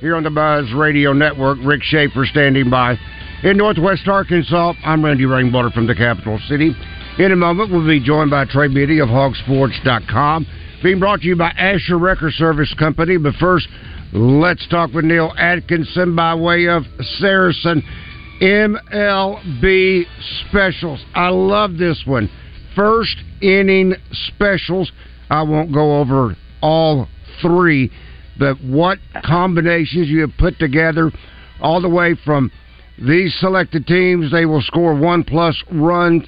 here on the Buzz Radio Network. Rick Schaefer standing by. In Northwest Arkansas, I'm Randy Rainwater from the capital city. In a moment, we'll be joined by Trey Biddy of Hogsports.com. Being brought to you by Asher Wrecker Service Company. But first, let's talk with Neil Atkinson by way of Saracen MLB Specials. I love this one. First inning specials. I won't go over all three, but what combinations you have put together, all the way from these selected teams, they will score one plus runs,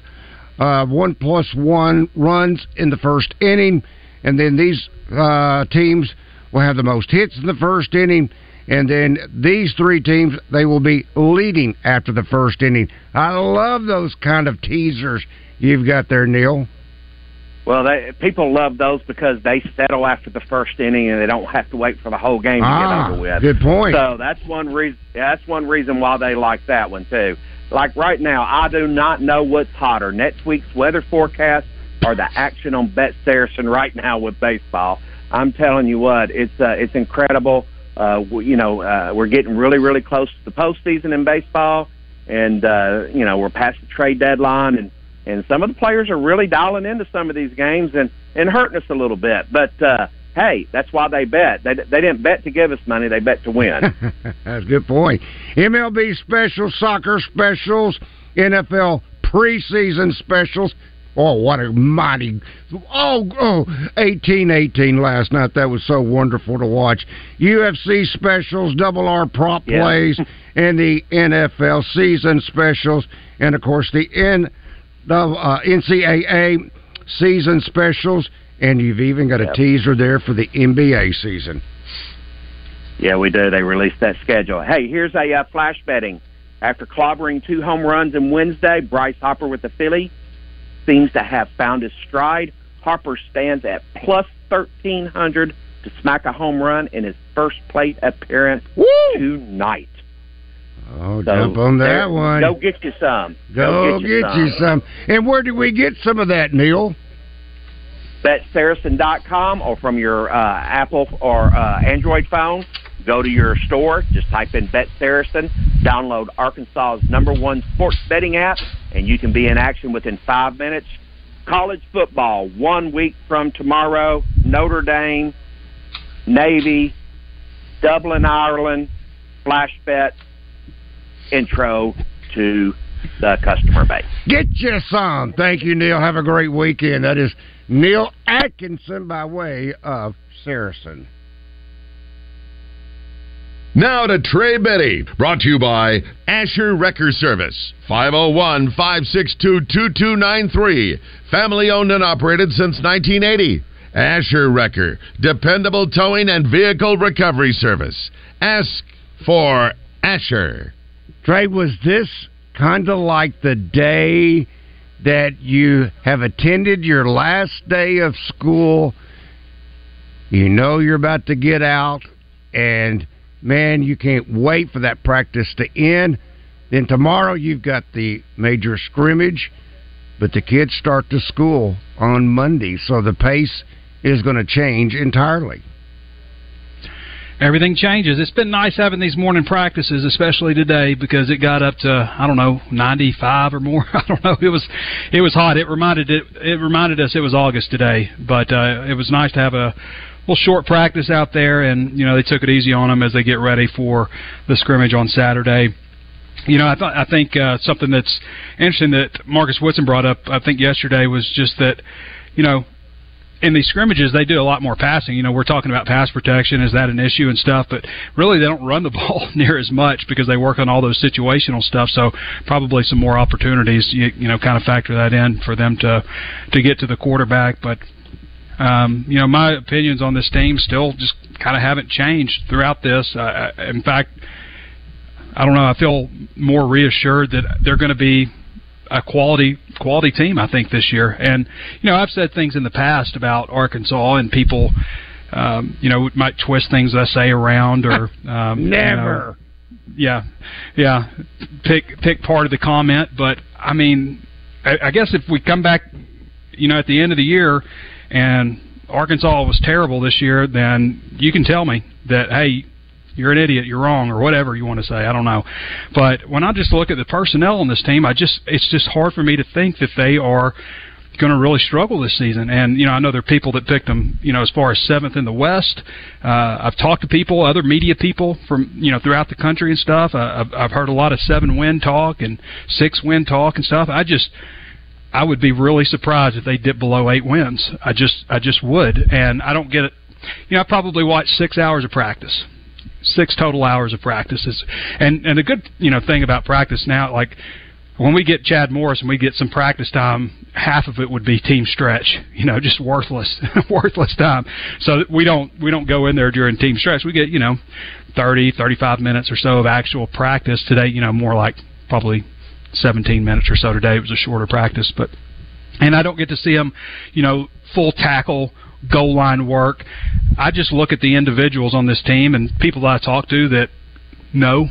uh, one plus one runs in the first inning, and then these uh, teams will have the most hits in the first inning. And then these three teams, they will be leading after the first inning. I love those kind of teasers you've got there, Neil. Well, they, people love those because they settle after the first inning and they don't have to wait for the whole game to Ah, get over with. good point. So that's one reason. That's one reason why they like that one too. Like right now, I do not know what's hotter: next week's weather forecast or the action on Bet Saracen right now with baseball. I'm telling you what, it's uh, it's incredible. Uh, we- you know, uh, we're getting really, really close to the postseason in baseball, and uh, you know, we're past the trade deadline, and and some of the players are really dialing into some of these games and and hurting us a little bit. But uh, hey, that's why they bet. They they didn't bet to give us money; they bet to win. That's a good point. MLB specials, soccer specials, NFL preseason specials. Oh, what a mighty. Oh, oh, 18-18 last night. That was so wonderful to watch. UFC specials, double R prop Yeah. plays, and the NFL season specials, and of course the N, the uh, NCAA season specials, and you've even got a Yep. teaser there for the NBA season. Yeah, we do. They released that schedule. Hey, here's a uh, flash betting. After clobbering two home runs in Wednesday, Bryce Harper with the Philly seems to have found his stride. Harper stands at plus 1,300 to smack a home run in his first plate appearance tonight. Oh, So jump on that one. Go get you some. Go, get, you some. And where do we get some of that, Neil? BetSaracen.com or from your uh, Apple or uh, Android phone. Go to your store, just type in Bet Saracen, download Arkansas's number one sports betting app, and you can be in action within five minutes. College football, one week from tomorrow, Notre Dame, Navy, Dublin, Ireland, flash bet, intro to the customer base. Get you some. Thank you, Neil. Have a great weekend. That is Neil Atkinson by way of Saracen. Now to Trey Biddy, brought to you by Asher Wrecker Service, 501 562 2293. Family owned and operated since 1980. Asher Wrecker, dependable towing and vehicle recovery service. Ask for Asher. Trey, was this kind of like the day that you have attended your last day of school? You know you're about to get out, and man, you can't wait for that practice to end. Then tomorrow you've got the major scrimmage, but the kids start to school on Monday, so the pace is going to change entirely. Everything changes. It's been nice having these morning practices, especially today, because it got up to I don't know ninety five or more. I don't know. It was it was hot. It reminded it it reminded us it was August today, but uh, it was nice to have a little short practice out there, and you know they took it easy on them as they get ready for the scrimmage on Saturday. You know, I thought I think uh, something that's interesting that Marcus Woodson brought up, I think yesterday, was just that, you know, in these scrimmages they do a lot more passing. You know, we're talking about pass protection, is that an issue and stuff, but really they don't run the ball near as much because they work on all those situational stuff. So probably some more opportunities. You, you know, kind of factor that in for them to to get to the quarterback, but. Um, you know, my opinions on this team still just kind of haven't changed throughout this. Uh, in fact, I don't know. I feel more reassured that they're going to be a quality quality team. I think this year, and you know, I've said things in the past about Arkansas, and people, um, you know, might twist things I say around or um, never. You know, yeah, yeah. Pick pick part of the comment, but I mean, I, I guess if we come back, you know, at the end of the year, and Arkansas was terrible this year, then you can tell me that hey, you're an idiot, you're wrong, or whatever you want to say. I don't know. But when I just look at the personnel on this team, I just it's just hard for me to think that they are going to really struggle this season. And you know, I know there are people that picked them, you know, as far as seventh in the West. Uh, I've talked to people, other media people from you know throughout the country and stuff. Uh, I've, I've heard a lot of seven win talk and six win talk and stuff. I just I would be really surprised if they dip below eight wins. I just I just would, and I don't get it. You know, I probably watched six hours of practice six total hours of practices. And and the good you know thing about practice now, like when we get Chad Morris and we get some practice time, half of it would be team stretch. You know, just worthless, worthless time. So we don't we don't go in there during team stretch. We get you know thirty, thirty-five minutes or so of actual practice today. You know, more like probably 17 minutes or so today. It was a shorter practice, but and I don't get to see them, you know, full tackle goal line work. I just look at the individuals on this team and people that I talk to that know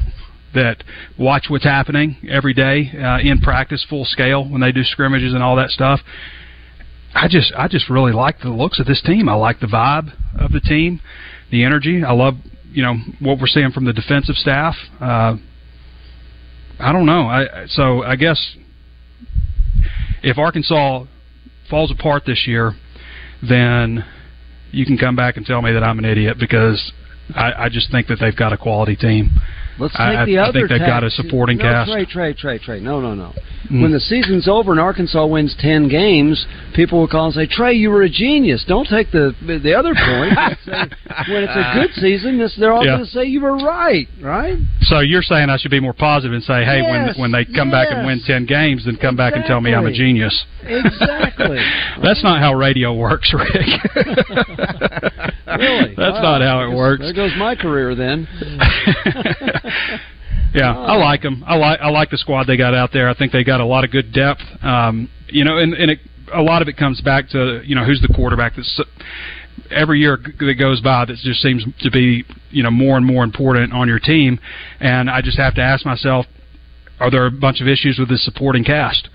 that watch what's happening every day uh, in practice, full scale when they do scrimmages and all that stuff. I just I just really like the looks of this team. I like the vibe of the team, the energy. I love you know what we're seeing from the defensive staff. Uh, I don't know. I so I guess if Arkansas falls apart this year, then you can come back and tell me that I'm an idiot because I, I just think that they've got a quality team. Let's take I, the I other. I think they've got a supporting no, cast. Trey, Trey, Trey, Trey. No, no, no. Mm. When the season's over and Arkansas wins ten games, people will call and say, "Trey, you were a genius." Don't take the the other point. When it's a good season, this, they're all Yeah. going to say you were right, right? So you're saying I should be more positive and say, hey, Yes, when when they come back and win ten games, then come back and tell me I'm a genius. Exactly. That's not how radio works, Rick. really? That's Wow. not how it works. There goes my career then. Yeah, I like them. I like I like the squad they got out there. I think they got a lot of good depth. Um, you know, and, and it, a lot of it comes back to you know who's the quarterback. That's every year g- that goes by that just seems to be you know more and more important on your team. And I just have to ask myself, are there a bunch of issues with the supporting cast?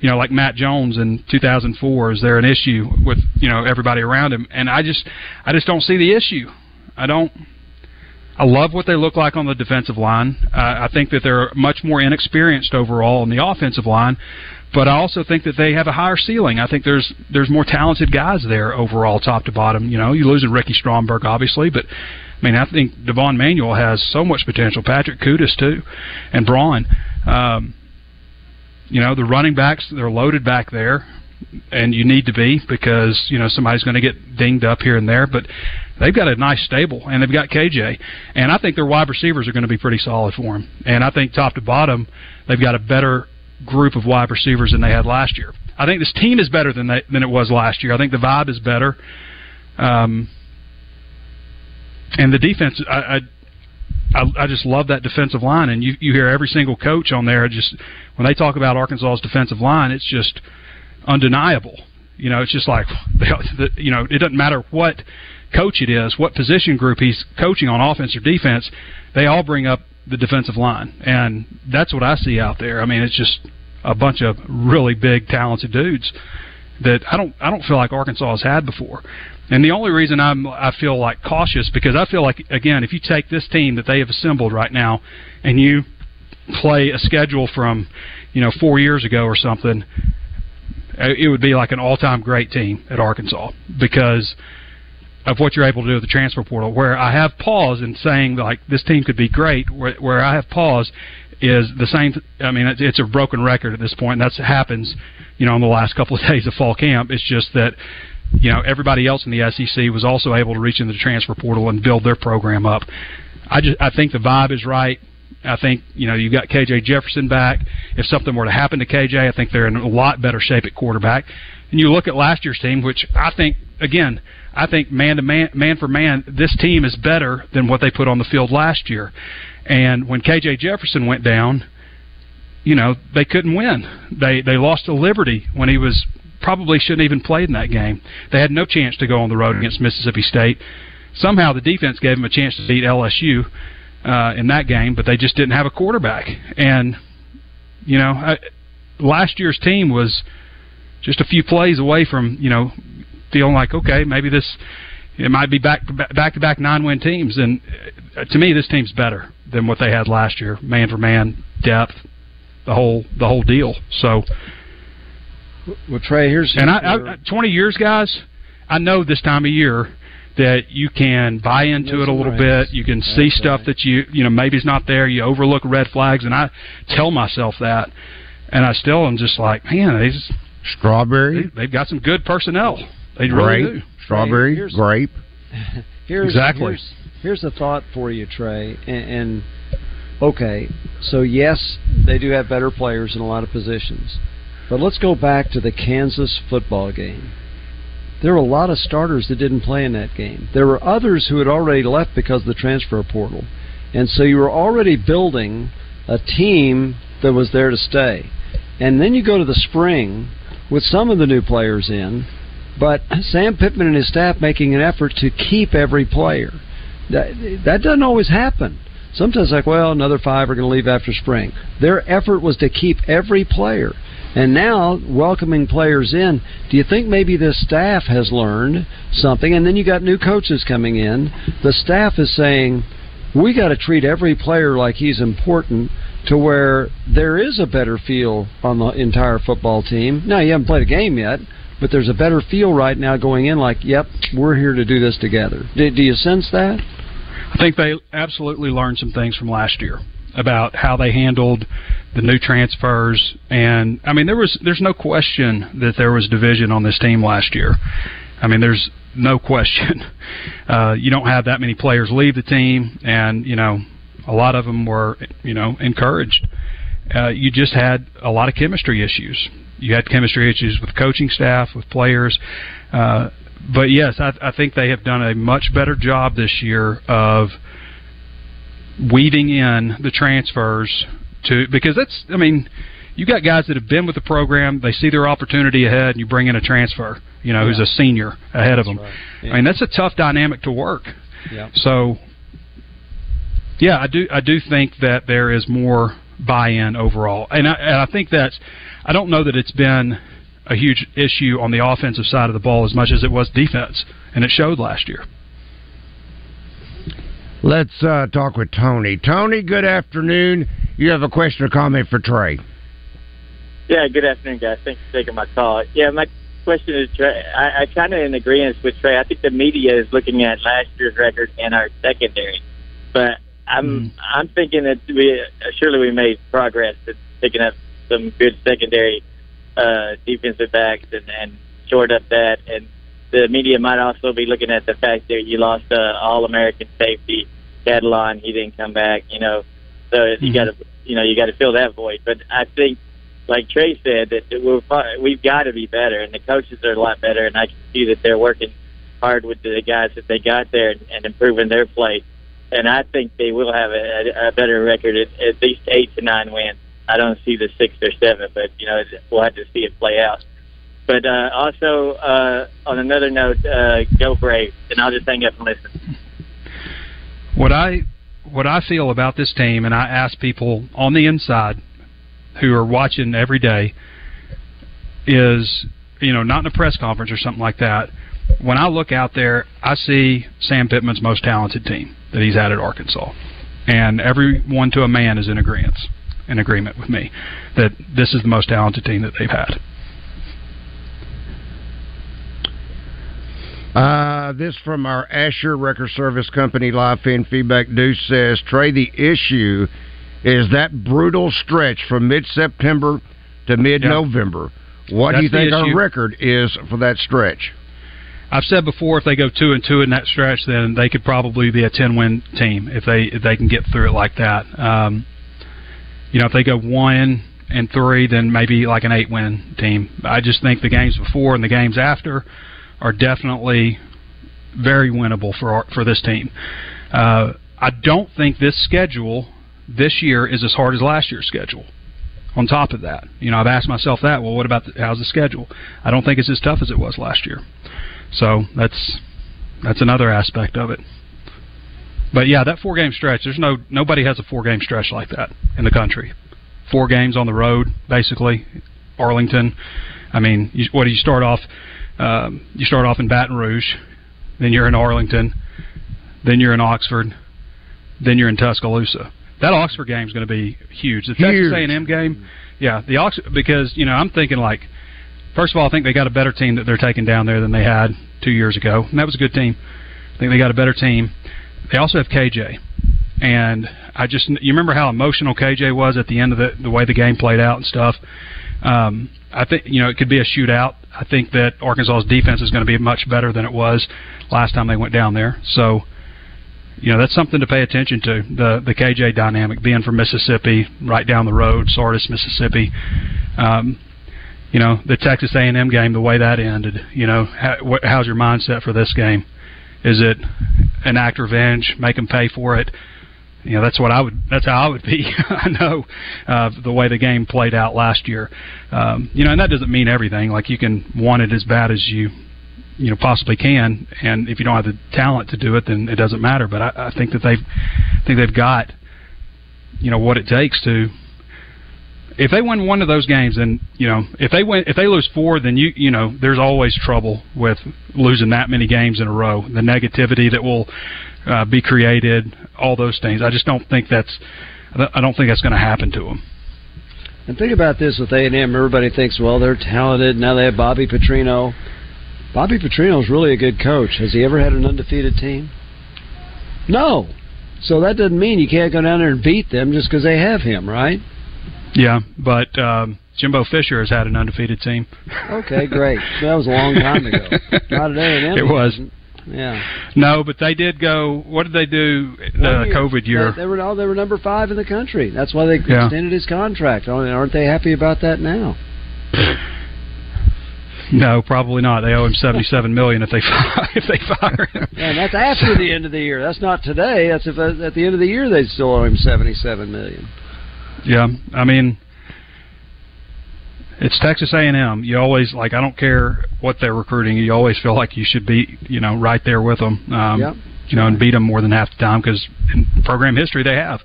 You know, like Matt Jones in 2004, is there an issue with you know everybody around him? And I just I just don't see the issue. I don't. I love what they look like on the defensive line. Uh, I think that they're much more inexperienced overall on the offensive line, but I also think that they have a higher ceiling. I think there's there's more talented guys there overall, top to bottom. You know, you're losing Ricky Stromberg obviously, but I mean I think Devon Manuel has so much potential. Patrick Kutas too, and Braun. Um, you know, the running backs they're loaded back there and you need to be because you know somebody's going to get dinged up here and there. But they've got a nice stable, and they've got KJ, and I think their wide receivers are going to be pretty solid for them. And I think top to bottom, they've got a better group of wide receivers than they had last year. I think this team is better than they, than it was last year. I think the vibe is better, um, and the defense. I, I I, I just love that defensive line, and you you hear every single coach on there just when they talk about Arkansas's defensive line, it's just undeniable. You know, it's just like you know, it doesn't matter what coach it is, what position group he's coaching on offense or defense, they all bring up the defensive line, and that's what I see out there. I mean, it's just a bunch of really big, talented dudes that I don't I don't feel like Arkansas has had before. And the only reason I'm I feel like cautious because I feel like again if you take this team that they have assembled right now and you play a schedule from you know 4 years ago or something it would be like an all-time great team at Arkansas because of what you're able to do with the transfer portal. Where I have pause in saying like this team could be great. Where, where I have pause is the same. I mean, it's, it's a broken record at this point. And that happens, you know, in the last couple of days of fall camp. It's just that you know everybody else in the SEC was also able to reach into the transfer portal and build their program up. I just I think the vibe is right. I think you know you got KJ Jefferson back. If something were to happen to KJ, I think they're in a lot better shape at quarterback. And you look at last year's team, which I think again, I think man to man, man for man, this team is better than what they put on the field last year. And when KJ Jefferson went down, you know they couldn't win. They they lost to Liberty when he was probably shouldn't even played in that game. They had no chance to go on the road against Mississippi State. Somehow the defense gave them a chance to beat LSU uh, in that game, but they just didn't have a quarterback. And you know, I, last year's team was just a few plays away from you know feeling like okay, maybe this it might be back back to back nine win teams. And uh, to me, this team's better than what they had last year, man for man, depth, the whole the whole deal. So. Well, Trey, here's and I, I, twenty years, guys. I know this time of year that you can buy into it a little bit. You can see stuff that you you know maybe is not there. You overlook red flags, and I tell myself that, and I still am just like, man, these strawberry. They, have got some good personnel. They grape, really do. Strawberry, grape. Here's, exactly. Here's, here's a thought for you, Trey. And, and okay, so yes, they do have better players in a lot of positions, but let's go back to the Kansas football game there were a lot of starters that didn't play in that game. There were others who had already left because of the transfer portal. And so you were already building a team that was there to stay. And then you go to the spring with some of the new players in, but Sam Pittman and his staff making an effort to keep every player. That, that doesn't always happen. Sometimes, like, well, another five are going to leave after spring. Their effort was to keep every player. And now, welcoming players in, do you think maybe the staff has learned something? And then you got new coaches coming in. The staff is saying, we got to treat every player like he's important to where there is a better feel on the entire football team. Now, you haven't played a game yet, but there's a better feel right now going in like, yep, we're here to do this together. Do, do you sense that? I think they absolutely learned some things from last year about how they handled the new transfers and I mean there was there's no question that there was division on this team last year. I mean there's no question. Uh, you don't have that many players leave the team and you know a lot of them were you know encouraged. Uh, you just had a lot of chemistry issues. You had chemistry issues with coaching staff, with players. Uh, but yes, I, I think they have done a much better job this year of weaving in the transfers to because that's I mean you got guys that have been with the program they see their opportunity ahead and you bring in a transfer you know yeah. who's a senior ahead of them right. yeah. I mean that's a tough dynamic to work yeah. so yeah I do I do think that there is more buy-in overall and I, and I think that's I don't know that it's been a huge issue on the offensive side of the ball as much as it was defense and it showed last year Let's uh, talk with Tony. Tony, good afternoon. You have a question or comment for Trey? Yeah, good afternoon, guys. Thanks for taking my call. Yeah, my question is, Trey, I, I kind of in agreement with Trey. I think the media is looking at last year's record and our secondary, but I'm mm. I'm thinking that we surely we made progress in picking up some good secondary uh, defensive backs and, and short up that and the media might also be looking at the fact that you lost uh, All American safety Catalon. He didn't come back. You know, so mm-hmm. you got to you know you got to fill that void. But I think, like Trey said, that we're we've got to be better, and the coaches are a lot better, and I can see that they're working hard with the guys that they got there and, and improving their play. And I think they will have a, a better record at, at least eight to nine wins. I don't see the six or seven, but you know we'll have to see it play out. But uh, also, uh, on another note, uh, go Braves, and I'll just hang up and listen. What I what I feel about this team, and I ask people on the inside who are watching every day, is you know not in a press conference or something like that. When I look out there, I see Sam Pittman's most talented team that he's had at Arkansas, and everyone to a man is in agreement in agreement with me that this is the most talented team that they've had. Uh, this from our Asher Wrecker Service Company live fan feedback. Deuce says Trey, the issue is that brutal stretch from mid September to mid November. What That's do you think our record is for that stretch? I've said before, if they go two and two in that stretch, then they could probably be a ten win team if they if they can get through it like that. Um, you know, if they go one and three, then maybe like an eight win team. I just think the games before and the games after are definitely very winnable for our, for this team. Uh, I don't think this schedule this year is as hard as last year's schedule. On top of that, you know, I've asked myself that. Well, what about the, how's the schedule? I don't think it's as tough as it was last year. So that's that's another aspect of it. But yeah, that four game stretch. There's no nobody has a four game stretch like that in the country. Four games on the road, basically. Arlington. I mean, you, what do you start off? Um, you start off in Baton Rouge, then you're in Arlington, then you're in Oxford, then you're in Tuscaloosa. That Oxford game is going to be huge. The Huge. Texas A&M game, yeah, the Oxford because you know I'm thinking like First of all, I think they got a better team that they're taking down there than they had two years ago, and that was a good team. I think they got a better team. They also have KJ, and I just you remember how emotional KJ was at the end of the the way the game played out and stuff. Um, I think you know it could be a shootout. I think that Arkansas's defense is going to be much better than it was last time they went down there. So, you know that's something to pay attention to the the KJ dynamic being from Mississippi, right down the road, Sardis, Mississippi. Um, you know the Texas A&M game, the way that ended. You know, how, what, how's your mindset for this game? Is it an act of revenge, make them pay for it? You know, that's what I would. That's how I would be. I know uh, the way the game played out last year. Um, you know, and that doesn't mean everything. Like you can want it as bad as you, you know, possibly can, and if you don't have the talent to do it, then it doesn't matter. But I, I think that they've, I think they've got, you know, what it takes to if they win one of those games, then you know if they win if they lose four, then you you know there's always trouble with losing that many games in a row. The negativity that will uh, be created, all those things. I just don't think that's I don't think that's going to happen to them. And think about this with A and M. Everybody thinks, well, they're talented. Now they have Bobby Petrino. Bobby Petrino is really a good coach. Has he ever had an undefeated team? No. So that doesn't mean you can't go down there and beat them just because they have him, right? Yeah, but um, Jimbo Fisher has had an undefeated team. Okay, great. That was a long time ago. Not at A&M. It was. Yeah. No, but they did go. What did they do the year. COVID year? They, they were no, they were number five in the country. That's why they Yeah. extended his contract. Aren't they happy about that now? No, probably not. They owe him seventy-seven million if they fi- if they fire him. And that's after the end of the year. That's not today. That's if uh, at the end of the year they still owe him seventy-seven million. Yeah, I mean, it's Texas A&M. You always like. I don't care what they're recruiting. You always feel like you should be, you know, right there with them. Um, Yep. You know, and beat them more than half the time because in program history they have.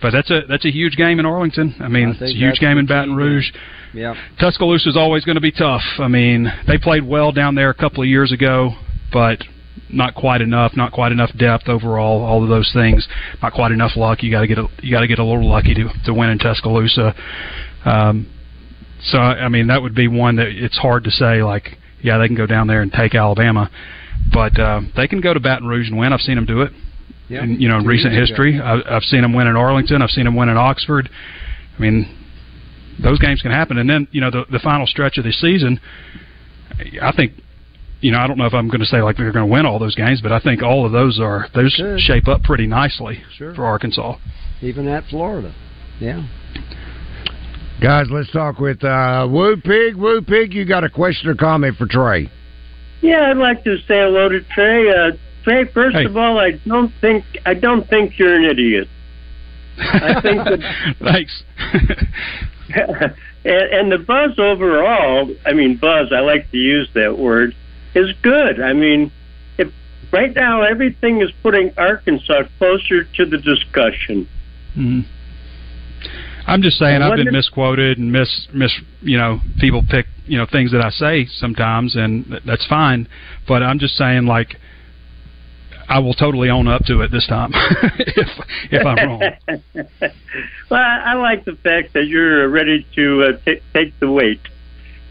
But that's a that's a huge game in Arlington. I mean, I it's a huge game in Baton Rouge. Yeah. Tuscaloosa is always going to be tough. I mean, they played well down there a couple of years ago, but not quite enough. Not quite enough depth overall. All of those things. Not quite enough luck. You got to get a, you got to get a little lucky to to win in Tuscaloosa. Um, so I mean, that would be one that it's hard to say. Like, yeah, they can go down there and take Alabama, but uh, they can go to Baton Rouge and win. I've seen them do it. Yeah. In, you know, in recent history, I, I've seen them win in Arlington. I've seen them win in Oxford. I mean, those games can happen. And then, you know, the the final stretch of the season, I think, you know, I don't know if I'm going to say like they're going to win all those games, but I think all of those are those Could. shape up pretty nicely Sure. for Arkansas. Even at Florida. Yeah. Guys, let's talk with uh, Woo Pig. Woo Pig, you got a question or comment for Trey? Yeah, I'd like to say hello to Trey. Uh, Trey, first Hey. of all, I don't think I don't think you're an idiot. I think that- Thanks. and, and the buzz overall, I mean, buzz, I like to use that word, is good. I mean, if right now everything is putting Arkansas closer to the discussion. Mhm. I'm just saying I've been misquoted and mis mis you know people pick you know things that I say sometimes and th- that's fine, but I'm just saying like I will totally own up to it this time if if I'm wrong. well, I, I like the fact that you're ready to uh, t- take the weight.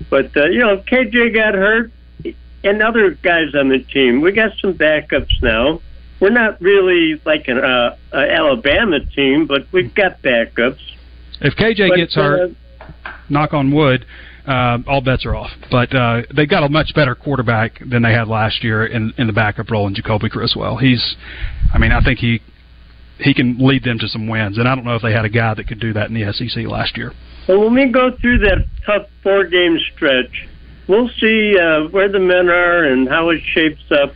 But uh, you know, KJ got hurt. And other guys on the team. We got some backups now. We're not really like an uh, uh, Alabama team, but we've got backups. If KJ But, gets hurt, knock on wood, uh, all bets are off. But uh, they got a much better quarterback than they had last year in, in the backup role in Jacoby Criswell. He's, I mean, I think he he can lead them to some wins, and I don't know if they had a guy that could do that in the SEC last year. Well, when we go through that tough four game stretch, we'll see uh, where the men are and how it shapes up.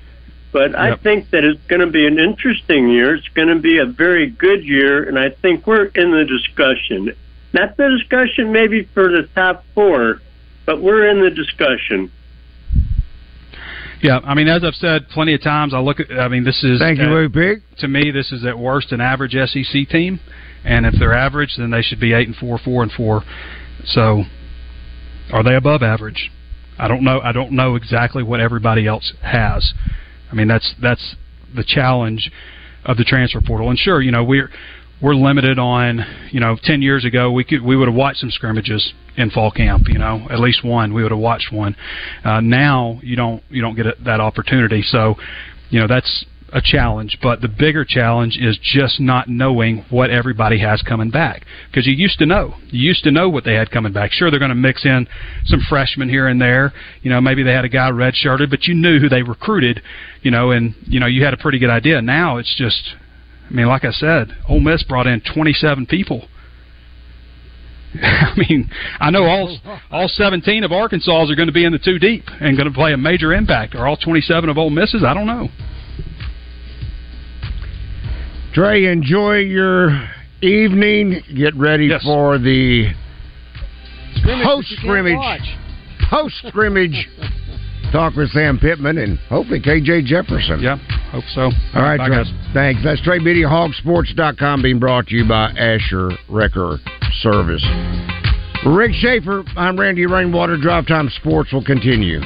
But I think that it's going to be an interesting year. It's going to be a very good year, and I think we're in the discussion. Not the discussion maybe for the top four, but we're in the discussion. Yeah, I mean, as I've said plenty of times, I look at. I mean, this is Thank you, Woo Pig. to me, this is at worst an average SEC team, and if they're average, then they should be eight and four, four and four. So, are they above average? I don't know. I don't know exactly what everybody else has. I mean, that's that's the challenge of the transfer portal. And sure, you know we're we're limited on you know ten years ago we could we would have watched some scrimmages in fall camp. You know, at least one we would have watched one. Uh, now you don't you don't get it, that opportunity. So, you know that's a challenge, but the bigger challenge is just not knowing what everybody has coming back. Because you used to know, you used to know what they had coming back. Sure, they're going to mix in some freshmen here and there. You know, maybe they had a guy redshirted, but you knew who they recruited. You know, and you know you had a pretty good idea. Now it's just, I mean, like I said, Ole Miss brought in 27 people. I mean, I know all all 17 of Arkansas are going to be in the two deep and going to play a major impact. Are all 27 of Ole Misses? I don't know. Trey, enjoy your evening. Get ready Yes. for the Post but you can't scrimmage. post scrimmage talk with Sam Pittman and hopefully KJ Jefferson. Yeah, hope so. All right, Trey. guys. Thanks. That's Trey Biddy, hogsports.com, being brought to you by Asher Wrecker Service. Rick Schaefer, I'm Randy Rainwater. Drive Time Sports will continue.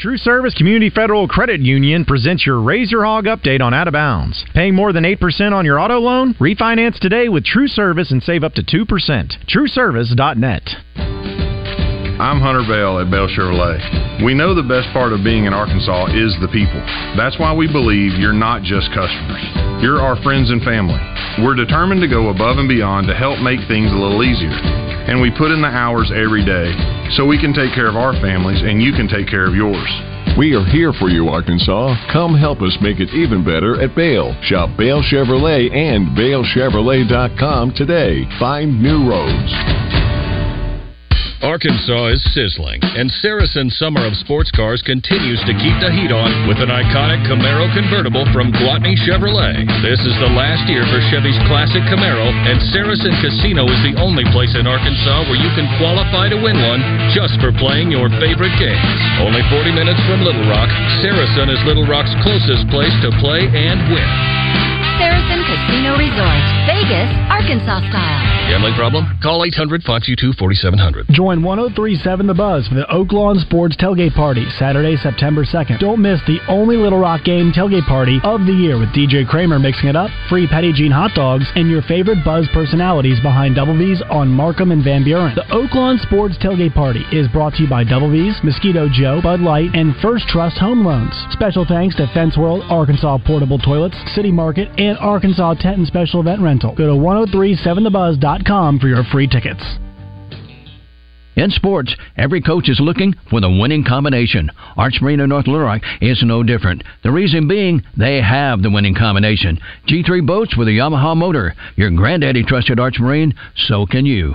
True Service Community Federal Credit Union presents your Razor Hog update on Out of Bounds. Paying more than 8% on your auto loan? Refinance today with True Service and save up to 2%. TrueService.net. I'm Hunter Bale at Bale Chevrolet. We know the best part of being in Arkansas is the people. That's why we believe you're not just customers. You're our friends and family. We're determined to go above and beyond to help make things a little easier. And we put in the hours every day so we can take care of our families and you can take care of yours. We are here for you, Arkansas. Come help us make it even better at Bale. Shop Bale Chevrolet and BaleChevrolet.com today. Find new roads. Arkansas is sizzling, and Saracen Summer of Sports Cars continues to keep the heat on with an iconic Camaro convertible from Gwatney Chevrolet. This is the last year for Chevy's classic Camaro, and Saracen Casino is the only place in Arkansas where you can qualify to win one just for playing your favorite games. Only 40 minutes from Little Rock, Saracen is Little Rock's closest place to play and win. Saracen Casino Resort, Vegas, Arkansas style. Gambling problem? Call 800 522 4700. Join 1037 The Buzz for the Oak Lawn Sports Tailgate Party, Saturday, September 2nd. Don't miss the only Little Rock game tailgate party of the year with DJ Kramer mixing it up, free Petit Jean hot dogs, and your favorite Buzz personalities behind Double V's on Markham and Van Buren. The Oak Lawn Sports Tailgate Party is brought to you by Double V's, Mosquito Joe, Bud Light, and First Trust Home Loans. Special thanks to Fence World, Arkansas Portable Toilets, City Market, and Arkansas Tent and Special Event Rental. Go to 1037thebuzz.com for your free tickets. In sports, every coach is looking for the winning combination. Arch Marine of North Little Rock is no different. The reason being, they have the winning combination. G3 boats with a Yamaha motor. Your granddaddy trusted Arch Marine, so can you.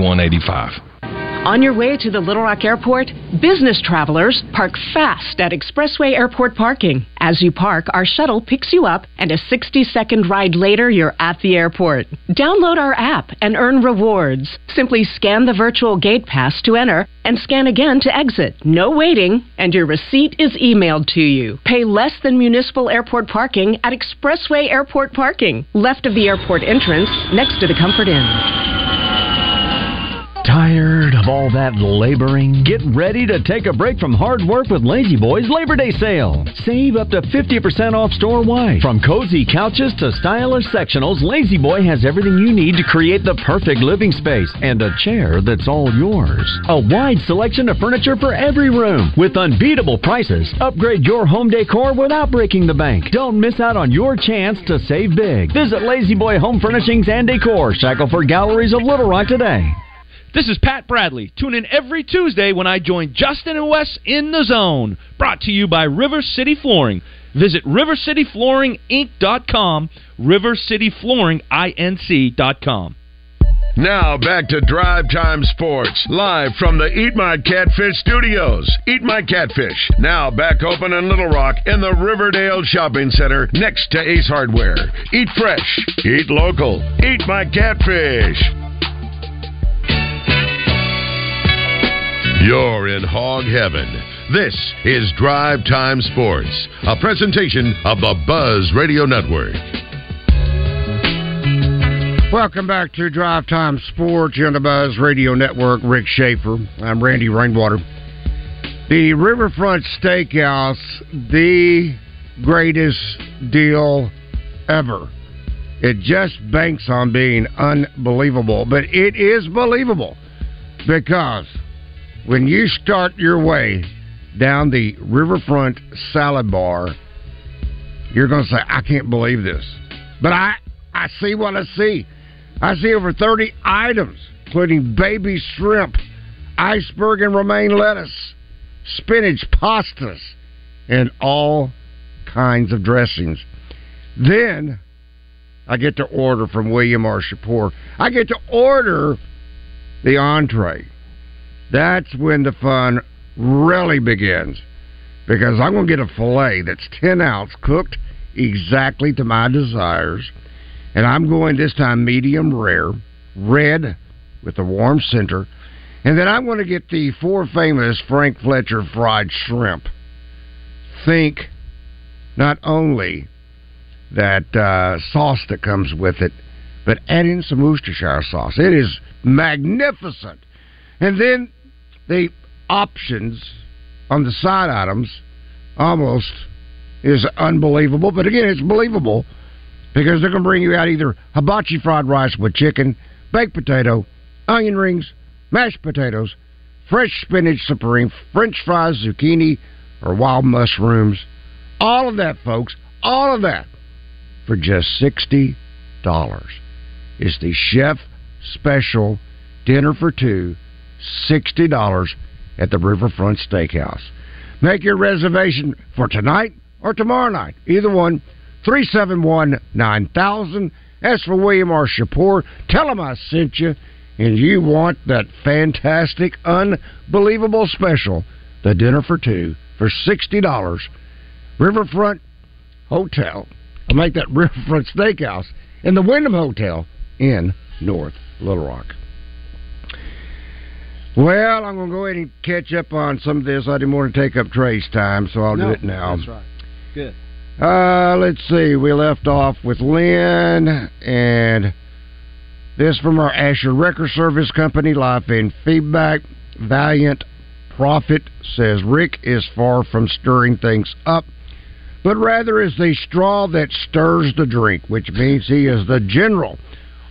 2185. On your way to the Little Rock Airport, business travelers park fast at Expressway Airport parking. As you park, our shuttle picks you up, and a 60 second ride later, you're at the airport. Download our app and earn rewards. Simply scan the virtual gate pass to enter and scan again to exit. No waiting, and your receipt is emailed to you. Pay less than municipal airport parking at Expressway Airport parking, left of the airport entrance, next to the Comfort Inn. Tired of all that laboring? Get ready to take a break from hard work with La-Z-Boy's Labor Day sale. Save up to 50% off store wide. From cozy couches to stylish sectionals, La-Z-Boy has everything you need to create the perfect living space and a chair that's all yours. A wide selection of furniture for every room with unbeatable prices. Upgrade your home decor without breaking the bank. Don't miss out on your chance to save big. Visit La-Z-Boy Home Furnishings and Decor, Shackleford Galleries of Little Rock today. This is Pat Bradley. Tune in every Tuesday when I join Justin and Wes in the zone. Brought to you by River City Flooring. Visit rivercityflooringinc.com, rivercityflooringinc.com. Now back to Drive Time Sports, live from the Eat My Catfish studios. Eat My Catfish, now back open in Little Rock in the Riverdale Shopping Center next to Ace Hardware. Eat fresh, eat local, eat my catfish. You're in hog heaven. This is Drive Time Sports, a presentation of the Buzz Radio Network. Welcome back to Drive Time Sports on the Buzz Radio Network. Rick Schaefer. I'm Randy Rainwater. The Riverfront Steakhouse, the greatest deal ever. It just banks on being unbelievable, but it is believable because when you start your way down the Riverfront Salad Bar, you're going to say, I can't believe this. But I, I see what I see. I see over 30 items, including baby shrimp, iceberg and romaine lettuce, spinach pastas, and all kinds of dressings. Then I get to order from William R. Shapur. I get to order the entree. That's when the fun really begins. Because I'm going to get a filet that's 10 ounce, cooked exactly to my desires. And I'm going this time medium rare, red with a warm center. And then I'm going to get the four famous Frank Fletcher fried shrimp. Think not only that uh, sauce that comes with it, but add in some Worcestershire sauce. It is magnificent. And then the options on the side items almost is unbelievable. But again, it's believable because they're going to bring you out either hibachi fried rice with chicken, baked potato, onion rings, mashed potatoes, fresh spinach supreme, french fries, zucchini, or wild mushrooms. All of that, folks, all of that for just $60. It's the chef special dinner for two, $60 at the Riverfront Steakhouse. Make your reservation for tonight or tomorrow night. Either one, 371 9000. As for William R. Shapur, tell him I sent you and you want that fantastic, unbelievable special, the dinner for two, for $60. Riverfront Hotel. I'll make that Riverfront Steakhouse in the Wyndham Hotel in North Little Rock. Well, I'm going to go ahead and catch up on some of this. I didn't want to take up Trey's time, so I'll no, do it now. That's right. Good. Uh, let's see. We left off with Lynn, and this from our Asher Wrecker Service Company, live in feedback. Valiant Prophet says Rick is far from stirring things up, but rather is the straw that stirs the drink, which means he is the general,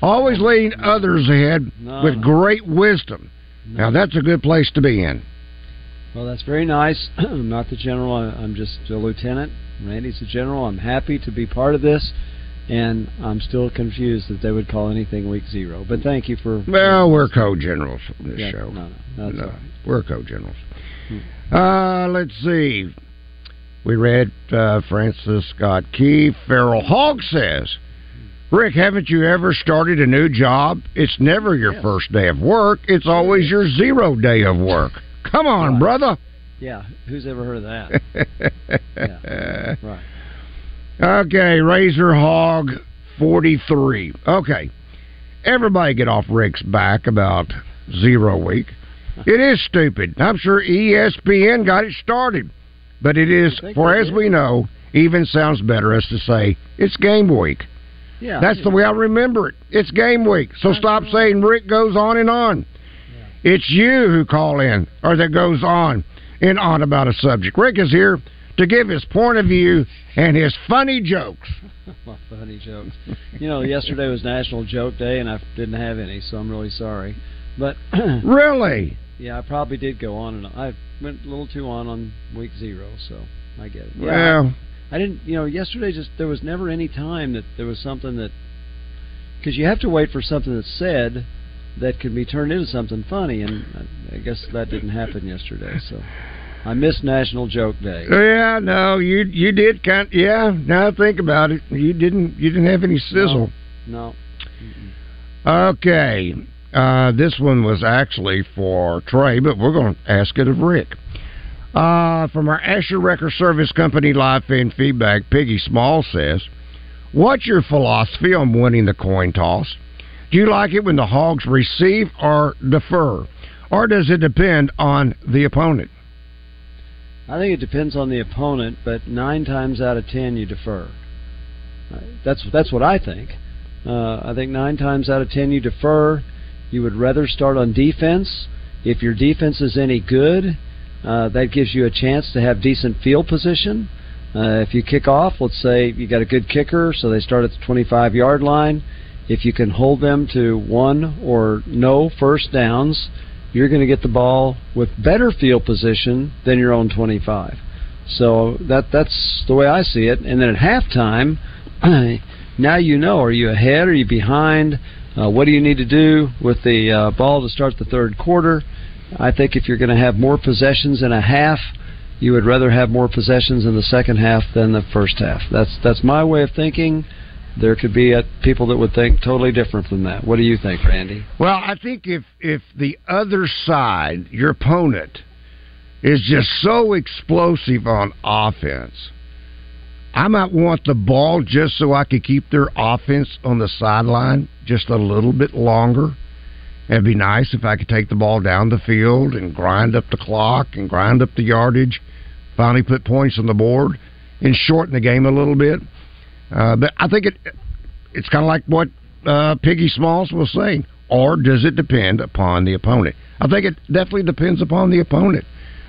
always leading others ahead with great wisdom. Now, that's a good place to be in. Well, that's very nice. I'm not the general. I'm just a lieutenant. Randy's the general. I'm happy to be part of this, and I'm still confused that they would call anything week zero. But thank you for. Well, we're co-generals on this Yeah, show. no, no, that's No, right. We're co-generals. Uh, let's see. We read uh, Francis Scott Key. Feral Hog says, Rick, haven't you ever started a new job? It's never your Yeah. first day of work. It's always your zero day of work. Come on, brother. Yeah, who's ever heard of that? yeah, right. Okay, Razor Hog 43. Okay. Everybody get off Rick's back about zero week. It is stupid. I'm sure ESPN got it started. But it is, for as we know, even sounds better as to say it's game week. Yeah, That's the way I remember it. It's game week. So stop saying Rick goes on and on. It's you who call in or that goes on and on about a subject. Rick is here to give his point of view and his funny jokes. My funny jokes. You know, yesterday was National Joke Day, and I didn't have any, so I'm really sorry. But Really? yeah, I probably did go on, and I went a little too on on week zero, so I get it. Yeah, Well, I didn't. You know, yesterday just there was never any time that there was something that because you have to wait for something that's said that can be turned into something funny, and I, I guess that didn't happen yesterday. So I missed National Joke Day. yeah, no, you you did kind. yeah, now think about it, you didn't you didn't have any sizzle. No. Okay, uh, this one was actually for Trey, but we're going to ask it of Rick. Uh, from our Asher Wrecker Service Company live fan feedback, Piggy Small says, "What's your philosophy on winning the coin toss? Do you like it when the Hogs receive or defer, or does it depend on the opponent?" I think it depends on the opponent, but nine times out of ten you defer. Uh, That's that's what I think. Uh, I think nine times out of ten you defer. You would rather start on defense. If your defense is any good, uh, that gives you a chance to have decent field position. Uh, if you kick off, let's say you got a good kicker, so they start at the 25 yard line. If you can hold them to one or no first downs, you're going to get the ball with better field position than your own 25. So that that's the way I see it. And then at halftime, now you know: are you ahead? Are you behind? Uh, what do you need to do with the uh, ball to start the third quarter? I think if you're going to have more possessions in a half, you would rather have more possessions in the second half than the first half. That's that's my way of thinking. There could be uh, people that would think totally different than that. What do you think, Randy? Well, I think if if the other side, your opponent, is just so explosive on offense, I might want the ball just so I could keep their offense on the sideline just a little bit longer. It'd be nice if I could take the ball down the field and grind up the clock and grind up the yardage, finally put points on the board, and shorten the game a little bit. Uh, but I think it it's kind of like what uh, Piggy Smalls was saying. Or does it depend upon the opponent? I think it definitely depends upon the opponent.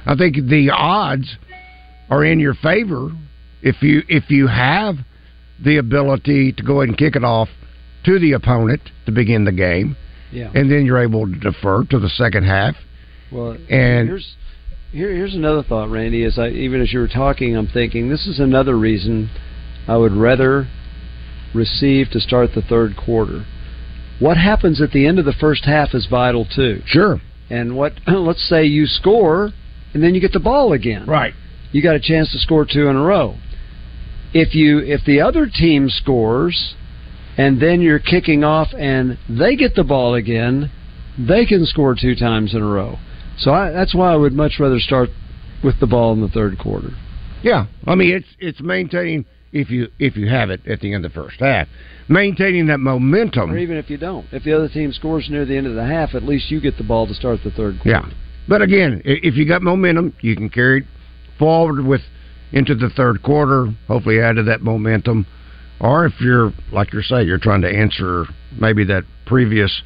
I think the odds are in your favor if you if you have the ability to go ahead and kick it off to the opponent to begin the game, Yeah. and then you're able to defer to the second half. Well, And- here's here, here's another thought, Randy. As I even as you were talking, I'm thinking this is another reason I would rather receive to start the third quarter. What happens at the end of the first half is vital too. Sure. And what let's say you score and then you get the ball again. Right. You got a chance to score two in a row. If you if the other team scores and then you're kicking off and they get the ball again, they can score two times in a row. So I, that's why I would much rather start with the ball in the third quarter. Yeah, I mean it's it's maintaining if you if you have it at the end of the first half, maintaining that momentum. Or even if you don't. If the other team scores near the end of the half, at least you get the ball to start the third quarter. Yeah, but again, if you got momentum, you can carry it forward with into the third quarter. Hopefully, add to that momentum. Or if you're like you say, you're trying to answer maybe that previous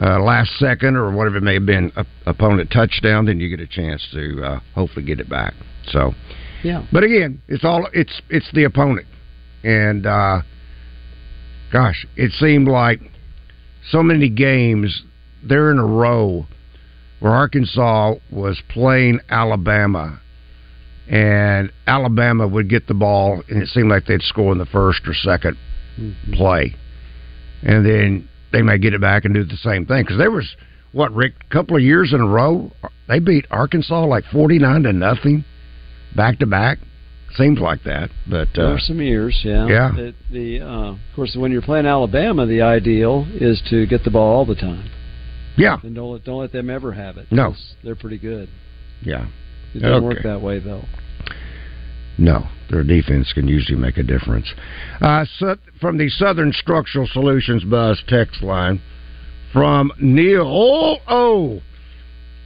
uh, last second or whatever it may have been op- opponent touchdown, then you get a chance to uh, hopefully get it back. So, Yeah. but again, it's all it's it's the opponent, and uh, gosh, it seemed like so many games there in a row where Arkansas was playing Alabama, and Alabama would get the ball, and it seemed like they'd score in the first or 2nd play, and then they may get it back and do the same thing because there was what Rick a couple of years in a row they beat Arkansas like forty nine to nothing back to back. Seems like that, but There uh, were some years, yeah. Yeah. The, the uh, of course, when you're playing Alabama, the ideal is to get the ball all the time. Yeah. And don't let, don't let them ever have it. No, they're pretty good. yeah, It doesn't work that way though. No, their defense can usually make a difference. Uh, so, from the Southern Structural Solutions Buzz text line from Neil. Oh, oh,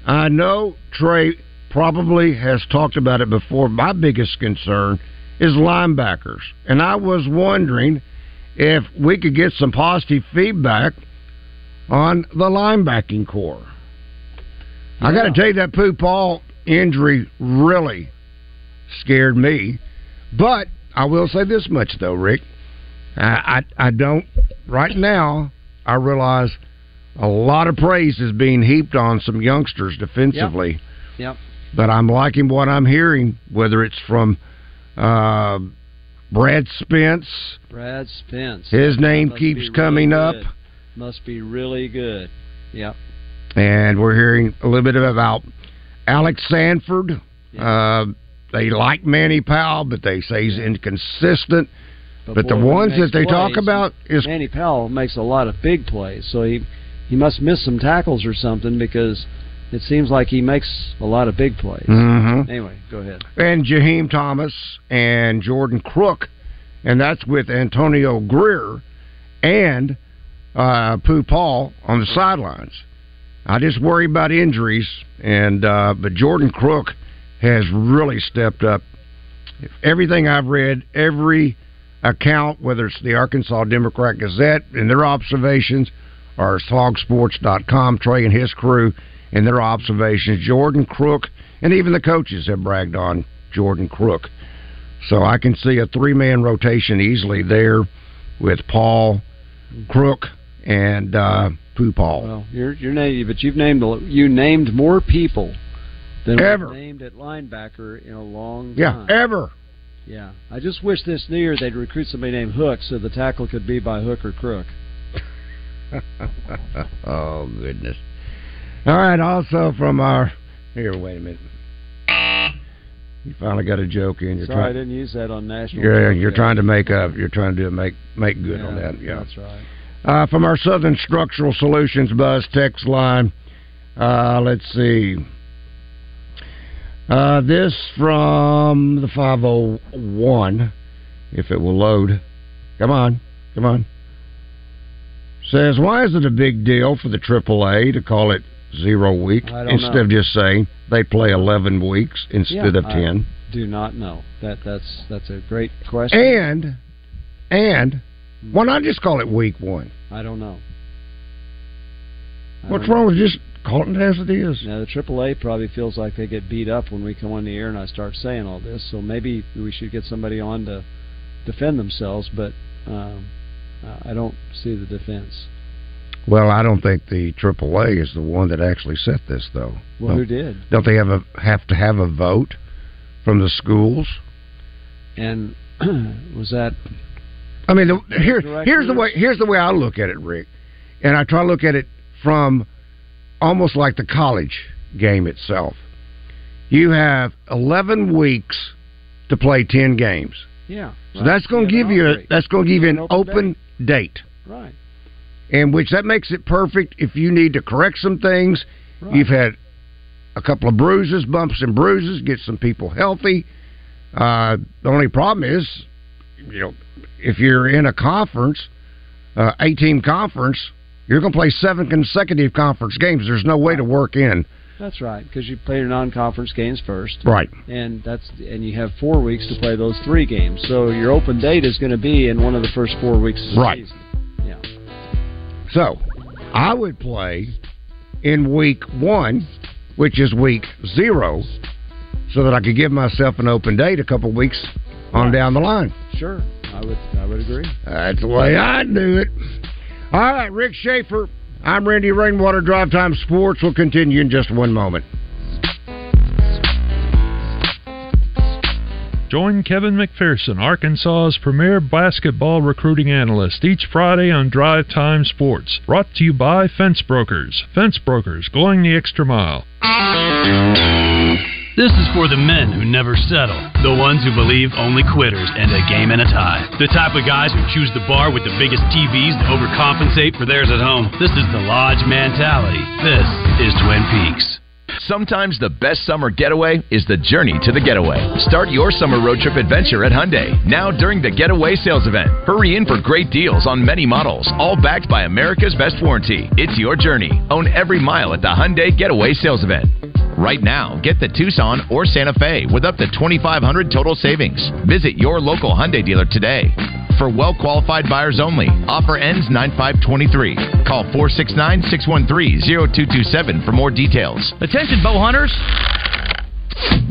I know Trey probably has talked about it before. My biggest concern is linebackers, and I was wondering if we could get some positive feedback on the linebacking corps. I got to tell you that Pooh Paul injury really scared me. But I will say this much though, Rick. I I, I don't right now. I realize a lot of praise is being heaped on some youngsters defensively, Yep. but I'm liking what I'm hearing. Whether it's from uh, Brad Spence, Brad Spence. His name keeps really coming up. good. Must be really good. Yep. and we're hearing a little bit about Alex Sanford. Uh, they like Manny Powell, but they say he's inconsistent. But, the boy, when he ones that they talk about is Manny Powell makes a lot of big plays, so he he must miss some tackles or something because it seems like he makes a lot of big plays. Mhm. Anyway, go ahead. and Jaheim Thomas and Jordan Crook, and that's with Antonio Grier and uh, Pooh Paul on the sidelines. I just worry about injuries, and uh, but Jordan Crook has really stepped up. Everything I've read, every account, whether it's the Arkansas Democrat Gazette and their observations, or HawgSports.com, Trey and his crew and their observations, Jordan Crook, and even the coaches have bragged on Jordan Crook. So I can see a three man rotation easily there with Paul, Crook, and uh, Pooh Paul. Well, you're you're named, but you've named you named more people than Ever. named at linebacker in a long yeah, time. ever. Yeah, I just wish this new year they'd recruit somebody named Hook so the tackle could be by hook or crook. oh goodness! All right. Also from our here, wait a minute. You finally got a joke in. You're Sorry, I didn't use that on national. You're, you're trying to make up. You're trying to do make make good on that. Yeah, that's right. Uh, from our Southern Structural Solutions Buzz text line. Uh, let's see. Uh, this from the 501, if it will load. Come on, come on. Says, why is it a big deal for the AAA to call it zero week instead know. of just saying they play 11 weeks instead Yeah, of I 10? do not know. That that's that's a great question. And, and, why not just call it week one? I don't know. I What's don't wrong with just calling it as it is? Now the AAA probably feels like they get beat up when we come on the air and I start saying all this. So maybe we should get somebody on to defend themselves. But um, I don't see the defense. Well, I don't think the AAA is the one that actually set this, though. Well, Don't- who did? Don't they have a have to have a vote from the schools? And was that? I mean, the, here here's the way here's the way I look at it, Rick, and I try to look at it from almost like the college game itself. You have 11 weeks to play 10 games, Yeah. so that's going to give you a, that's going to give you an open date. Right. and which that makes it perfect if you need to correct some things. Right. You've had a couple of bruises, bumps and bruises, get some people healthy. Uh, the only problem is, you know, if you're in a conference, uh, eight team conference, you're going to play seven consecutive conference games. There's no way to work in. That's right, because you play your non-conference games first, Right. And that's and you have four weeks to play those three games. So your open date is going to be in one of the first four weeks of the Right. season. Yeah. So, I would play in week one, which is week zero, so that I could give myself an open date a couple weeks on down the line. Sure, I would I would agree. That's the way I do it. All right, Rick Shaeffer. I'm Randy Rainwater. Drive Time Sports will continue in just one moment. Join Kevin McPherson, Arkansas's premier basketball recruiting analyst, each Friday on Drive Time Sports. Brought to you by Fence Brokers. Fence Brokers, going the extra mile. This is for the men who never settle, the ones who believe only quitters end a game and a tie, the type of guys who choose the bar with the biggest TVs to overcompensate for theirs at home. This is the Lodge mentality. This is Twin Peaks. Sometimes the best summer getaway is the journey to the getaway. Start your summer road trip adventure at Hyundai now during the Getaway Sales Event. Hurry in for great deals on many models, all backed by America's best warranty. It's your journey. Own every mile at the Hyundai Getaway Sales Event. Right now, get the Tucson or Santa Fe with up to 2500 total savings. Visit your local Hyundai dealer today. For well qualified buyers only. Offer ends 9523. Call 469 613 0227 for more details. Attention, bow hunters.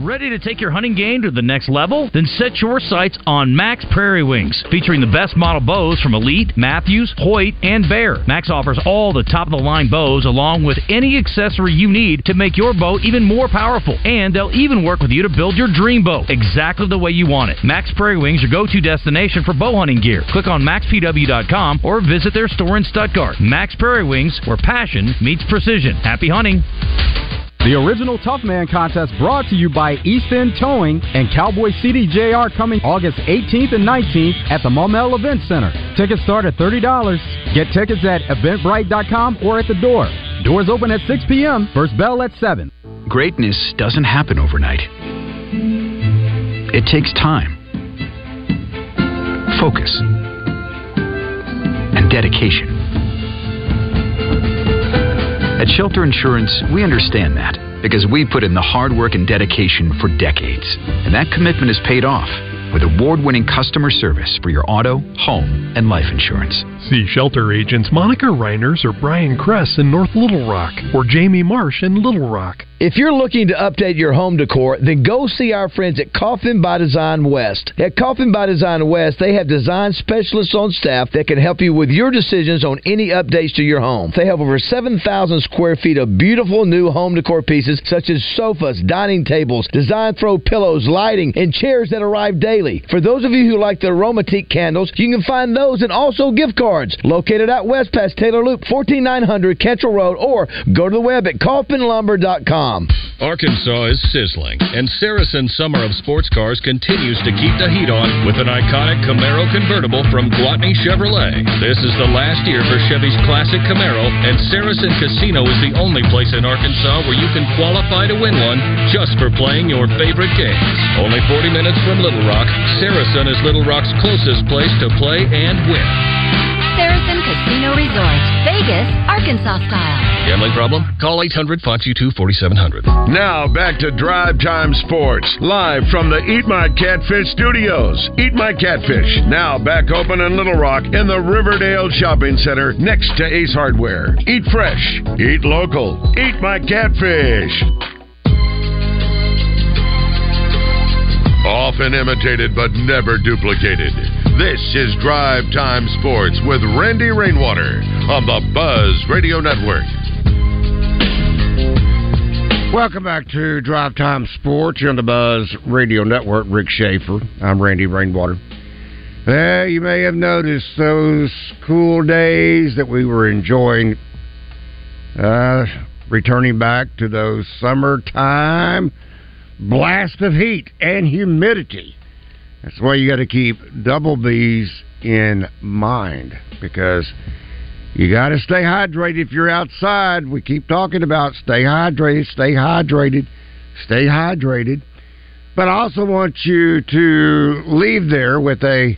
Ready to take your hunting game to the next level? Then set your sights on Mack's Prairie Wings, featuring the best model bows from Elite, Mathews, Hoyt, and Bear. Mack's offers all the top of the line bows along with any accessory you need to make your bow even more powerful. And they'll even work with you to build your dream bow exactly the way you want it. Mack's Prairie Wings, your go to destination for bow hunting gear. Click on mackspw.com or visit their store in Stuttgart. Mack's Prairie Wings, where passion meets precision. Happy hunting. The original Tough Man contest brought to you by East End Towing and Cowboy CDJR coming August 18th and 19th at the Maumelle Event Center. Tickets start at $30. Get tickets at eventbrite.com or at the door. Doors open at 6 p.m. First bell at 7. Greatness doesn't happen overnight. It takes time, focus, and dedication. At Shelter Insurance, we understand that because we put in the hard work and dedication for decades. And that commitment is paid off with award winning customer service for your auto, home, and life insurance. See shelter agents Monica Reiners or Brian Kress in North Little Rock or Jamie Marsh in Little Rock. If you're looking to update your home decor, then go see our friends at Coffin by Design West. At Coffin by Design West, they have design specialists on staff that can help you with your decisions on any updates to your home. They have over 7,000 square feet of beautiful new home decor pieces such as sofas, dining tables, design throw pillows, lighting, and chairs that arrive daily. For those of you who like the Aromatique candles, you can find those and also gift cards located at west past Taylor Loop, 14900 Cantrell Road, or go to the web at coffinlumber.com. Arkansas is sizzling, and Saracen Summer of Sports Cars continues to keep the heat on with an iconic Camaro convertible from Gwatney Chevrolet. This is the last year for Chevy's classic Camaro, and Saracen Casino is the only place in Arkansas where you can qualify to win one just for playing your favorite games. Only 40 minutes from Little Rock, Saracen is Little Rock's closest place to play and win. Saracen Casino Resort, Vegas, Arkansas style. Gambling problem? Call 800 522 4700. Now back to Drive Time Sports, live from the Eat My Catfish studios. Eat My Catfish, now back open in Little Rock in the Riverdale Shopping Center next to Ace Hardware. Eat fresh, eat local, eat my catfish. Often imitated but never duplicated. This is Drive Time Sports with Randy Rainwater on the Buzz Radio Network. Welcome back to Drive Time Sports. On the Buzz Radio Network. Rick Shaeffer. I'm Randy Rainwater. Well, you may have noticed those cool days that we were enjoying. Uh, returning back to those summertime blast of heat and humidity. That's why you got to keep double B's in mind because you got to stay hydrated if you're outside. We keep talking about stay hydrated, stay hydrated, stay hydrated. But I also want you to leave there with a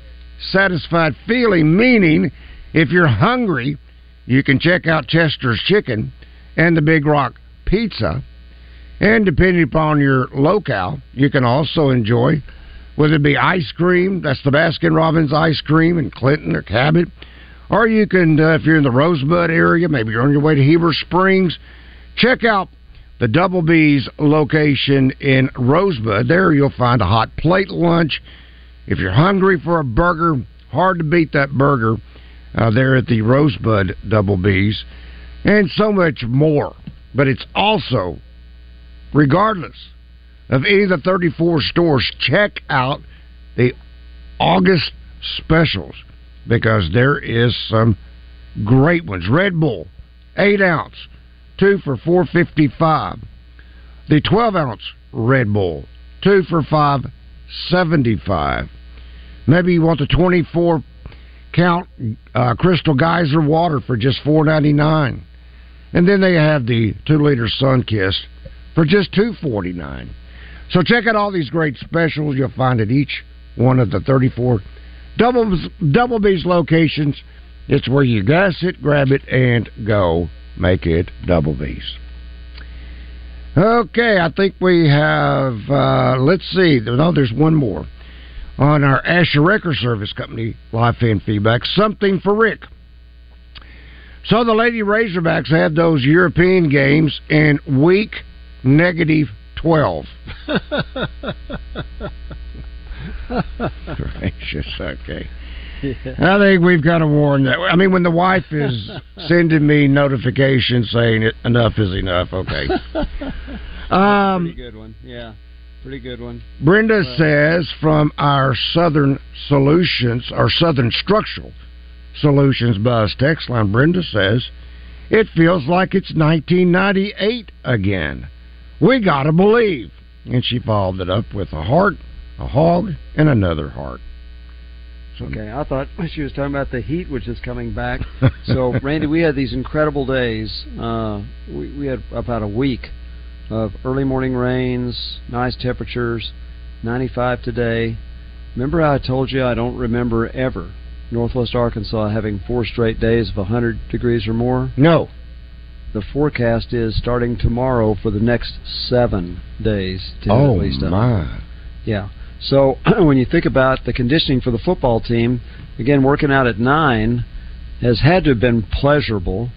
satisfied feeling, meaning if you're hungry, you can check out Chester's Chicken and the Big Rock Pizza. And depending upon your locale, you can also enjoy whether it be ice cream, that's the Baskin Robbins ice cream in Clinton or Cabot, or you can, uh, if you're in the Rosebud area, maybe you're on your way to Heber Springs, check out the Double B's location in Rosebud. There you'll find a hot plate lunch. If you're hungry for a burger, hard to beat that burger uh, there at the Rosebud Double B's, and so much more. But it's also, regardless of any of the 34 stores, check out the August specials because there is some great ones. Red Bull, eight ounce, two for four fifty five. The twelve ounce Red Bull, two for five seventy-five. Maybe you want the twenty-four count uh, Crystal Geyser water for just four ninety-nine, and then they have the two-liter Sunkist for just two forty-nine. So check out all these great specials you'll find at each one of the thirty-four double double B's locations. It's where you gas it, grab it, and go. Make it double B's. Okay, I think we have. Uh, let's see. No, there's one more on our Asher Wrecker Service Company live fan feedback. Something for Rick. So the Lady Razorbacks had those European games in week negative twelve. Gracious, okay. I think we've got to warn that. I mean, when the wife is sending me notifications saying it, enough is enough. Okay. Um, pretty good one. Yeah, pretty good one. Brenda says from our Southern Solutions, our Southern Structural Solutions Buzz text line, Brenda says it feels like it's 1998 again. We gotta believe, and she followed it up with a heart, a hog, and another heart. Okay, I thought she was talking about the heat, which is coming back. so, Randy, we had these incredible days. Uh, we, we had about a week of early morning rains, nice temperatures, 95 today. Remember how I told you I don't remember ever Northwest Arkansas having four straight days of 100 degrees or more? No. The forecast is starting tomorrow for the next seven days. To Oh, at least up. my. Yeah. So when you think about the conditioning for the football team, again, working out at nine has had to have been pleasurable.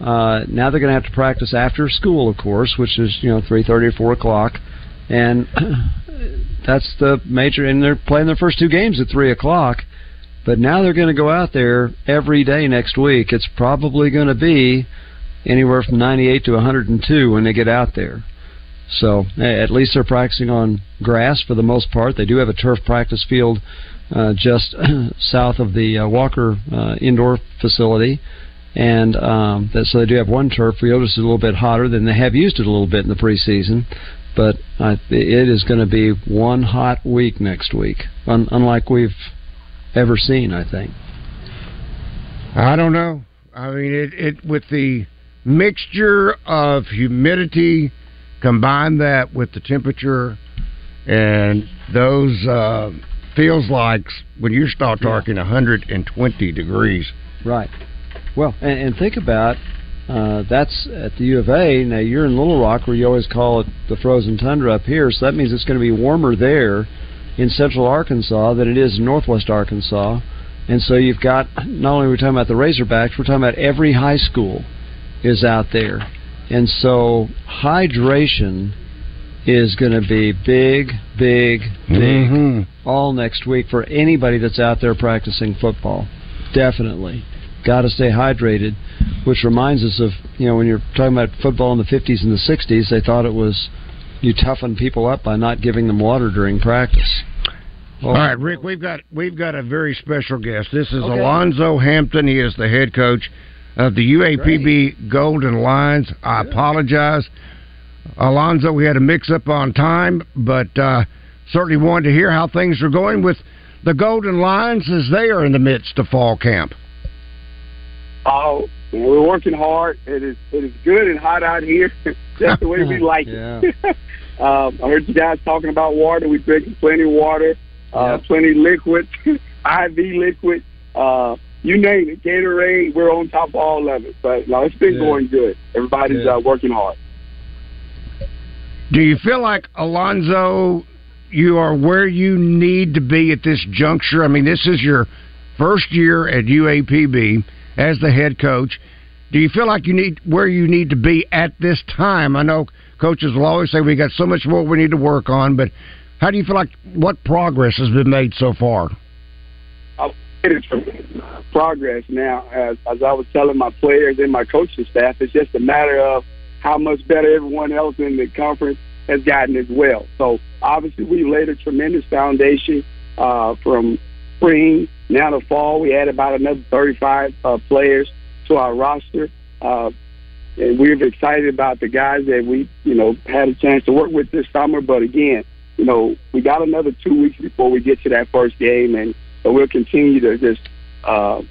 Uh, now they're going to have to practice after school, of course, which is you know three thirty or four o'clock, and that's the major. And they're playing their first two games at three o'clock. But now they're going to go out there every day next week. It's probably going to be anywhere from 98 to 102 when they get out there. So at least they're practicing on grass for the most part. They do have a turf practice field uh, just south of the uh, Walker uh, indoor facility, and um, that, so they do have one turf field. It's a little bit hotter than they have used it a little bit in the preseason, but it is going to be one hot week next week, un- unlike we've ever seen. I think. I don't know. I mean, it, it with the mixture of humidity, combine that with the temperature, and those uh, feels like when you start talking 120 degrees. Right. Well, and, and think about uh, that's at the U of A. Now you're in Little Rock, where you always call it the frozen tundra up here. So that means it's going to be warmer there in Central Arkansas than it is in Northwest Arkansas. And so you've got not only are we talking about the Razorbacks, we're talking about every high school is out there, and so hydration is going to be big, big, big Mhm. all next week for anybody that's out there practicing football. Definitely. Got to stay hydrated, which reminds us of, you know, when you're talking about football in the 50s and the 60s, they thought it was you toughen people up by not giving them water during practice. All right, Rick, we've got we've got a very special guest. This is Okay. Alonzo Hampton. He is the head coach of the UAPB Golden Lions. I apologize, Alonzo. We had a mix-up on time, but uh, certainly wanted to hear how things are going with the Golden Lions as they are in the midst of fall camp. Oh, we're working hard. It is it is good and hot out here. That's the way we like it. um, I heard you guys talking about water. We're drinking plenty of water, uh, plenty of liquid, IV liquid, uh, you name it, Gatorade. We're on top of all of it. But no, it's been Yeah. going good. Everybody's Yeah. uh, working hard. Do you feel like Alonzo, you are where you need to be at this juncture? I mean, this is your first year at UAPB as the head coach. Do you feel like you need where you need to be at this time? I know coaches will always say we got so much more we need to work on, but how do you feel like what progress has been made so far? Progress now. As, as I was telling my players and my coaching staff, it's just a matter of how much better everyone else in the conference has gotten as well. So obviously, we laid a tremendous foundation uh, from spring now to fall. We added about another 35 uh, players to our roster. Uh, and we're excited about the guys that we, you know, had a chance to work with this summer. But again, you know, we got another two weeks before we get to that first game, and so we'll continue to just uh,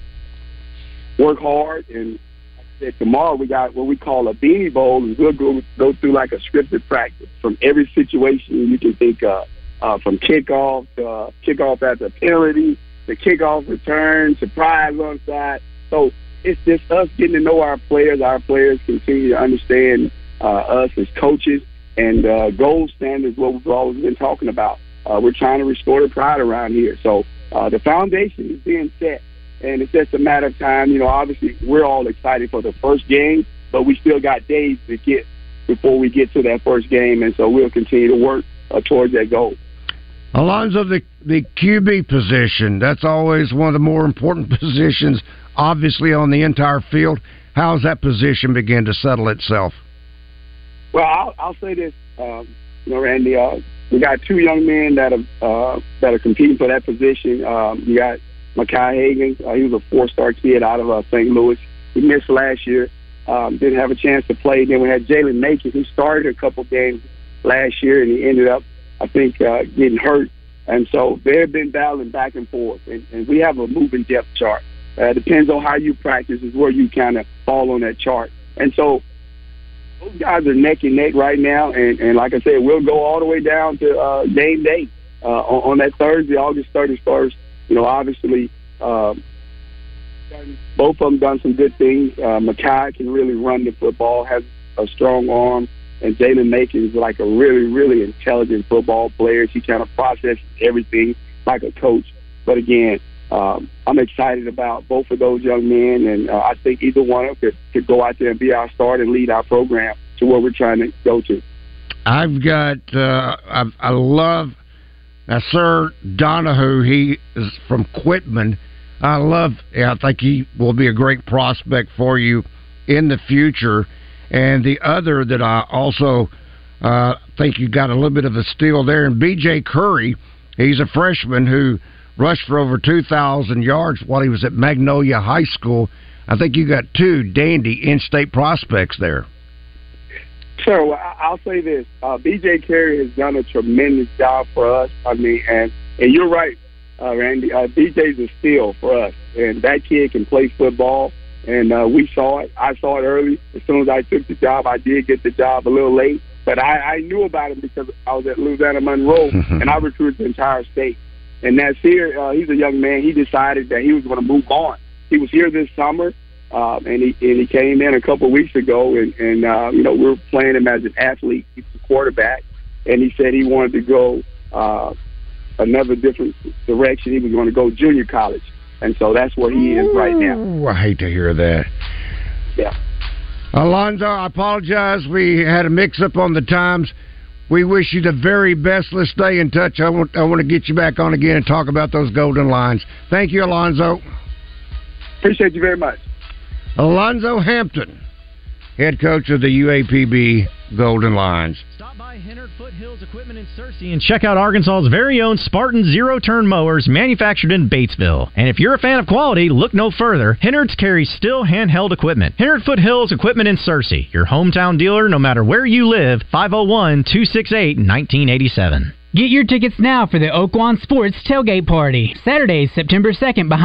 work hard. And like I said, tomorrow we got what we call a beanie bowl, and we'll go go through like a scripted practice from every situation you can think of, uh, from kickoff to uh, kickoff at the penalty, the kickoff return, surprise on side. So it's just us getting to know our players. Our players continue to understand uh, us as coaches, and uh, gold standard what we've always been talking about. Uh, we're trying to restore the pride around here. So uh, the foundation is being set, and it's just a matter of time. You know, obviously we're all excited for the first game, but we still got days to get before we get to that first game, and so we'll continue to work uh, towards that goal. Alonzo, the the QB position, that's always one of the more important positions, obviously, on the entire field. How's that position begin to settle itself? Well, I'll, I'll say this, um, you know, Randy. Uh, we got two young men that are uh, that are competing for that position. Um, you got Makai Hagan. Uh, he was a four-star kid out of uh, St. Louis. He missed last year. Um, didn't have a chance to play. Then we had Jalen Macon, who started a couple games last year, and he ended up I think, uh, getting hurt. And so they've been battling back and forth. And, and we have a moving depth chart. Uh, depends on how you practice is where you kind of fall on that chart. And so those guys are neck and neck right now. And, and like I said, we'll go all the way down to uh, game day uh, on, on that Thursday, August 31st. You know, obviously, um, both of them done some good things. Uh, Makai can really run the football, has a strong arm and Jalen Macon is like a really, really intelligent football player. He kind of processes everything like a coach. But again, um, I'm excited about both of those young men, and uh, I think either one of them could, could go out there and be our start and lead our program to where we're trying to go to. I've got, uh, I, I love now, Sir Donahue. He is from Quitman. I love. Yeah, I think he will be a great prospect for you in the future. And the other that I also uh, think you got a little bit of a steal there, and B.J. Curry, he's a freshman who rushed for over 2,000 yards while he was at Magnolia High School. I think you got two dandy in-state prospects there. Sure. I'll say this: uh, B.J. Curry has done a tremendous job for us. I mean, and and you're right, uh, Randy. Uh, B.J.'s a steal for us, and that kid can play football and uh, we saw it. I saw it early. As soon as I took the job, I did get the job a little late, but I, I knew about him because I was at Louisiana Monroe, and I recruited the entire state. And Nasir, uh, he's a young man. He decided that he was going to move on. He was here this summer, uh, and he and he came in a couple of weeks ago, and and uh, you know we are playing him as an athlete. He's a quarterback, and he said he wanted to go uh, another different direction. He was going to go junior college. And so that's where he is right now. Ooh, I hate to hear that. Yeah. Alonzo, I apologize. We had a mix up on the times. We wish you the very best. Let's stay in touch. I want, I want to get you back on again and talk about those golden lions. Thank you, Alonzo. Appreciate you very much. Alonzo Hampton, head coach of the UAPB Golden Lions. Stop by Hennard Foothills Equipment in Searcy and check out Arkansas's very own Spartan zero turn mowers manufactured in Batesville. And if you're a fan of quality, look no further. Hennard's carries Stihl handheld equipment. Hennard Foothills Equipment in Searcy, your hometown dealer no matter where you live, 501 268 1987. Get your tickets now for the Oaklawn Sports Tailgate Party, Saturday, September 2nd, behind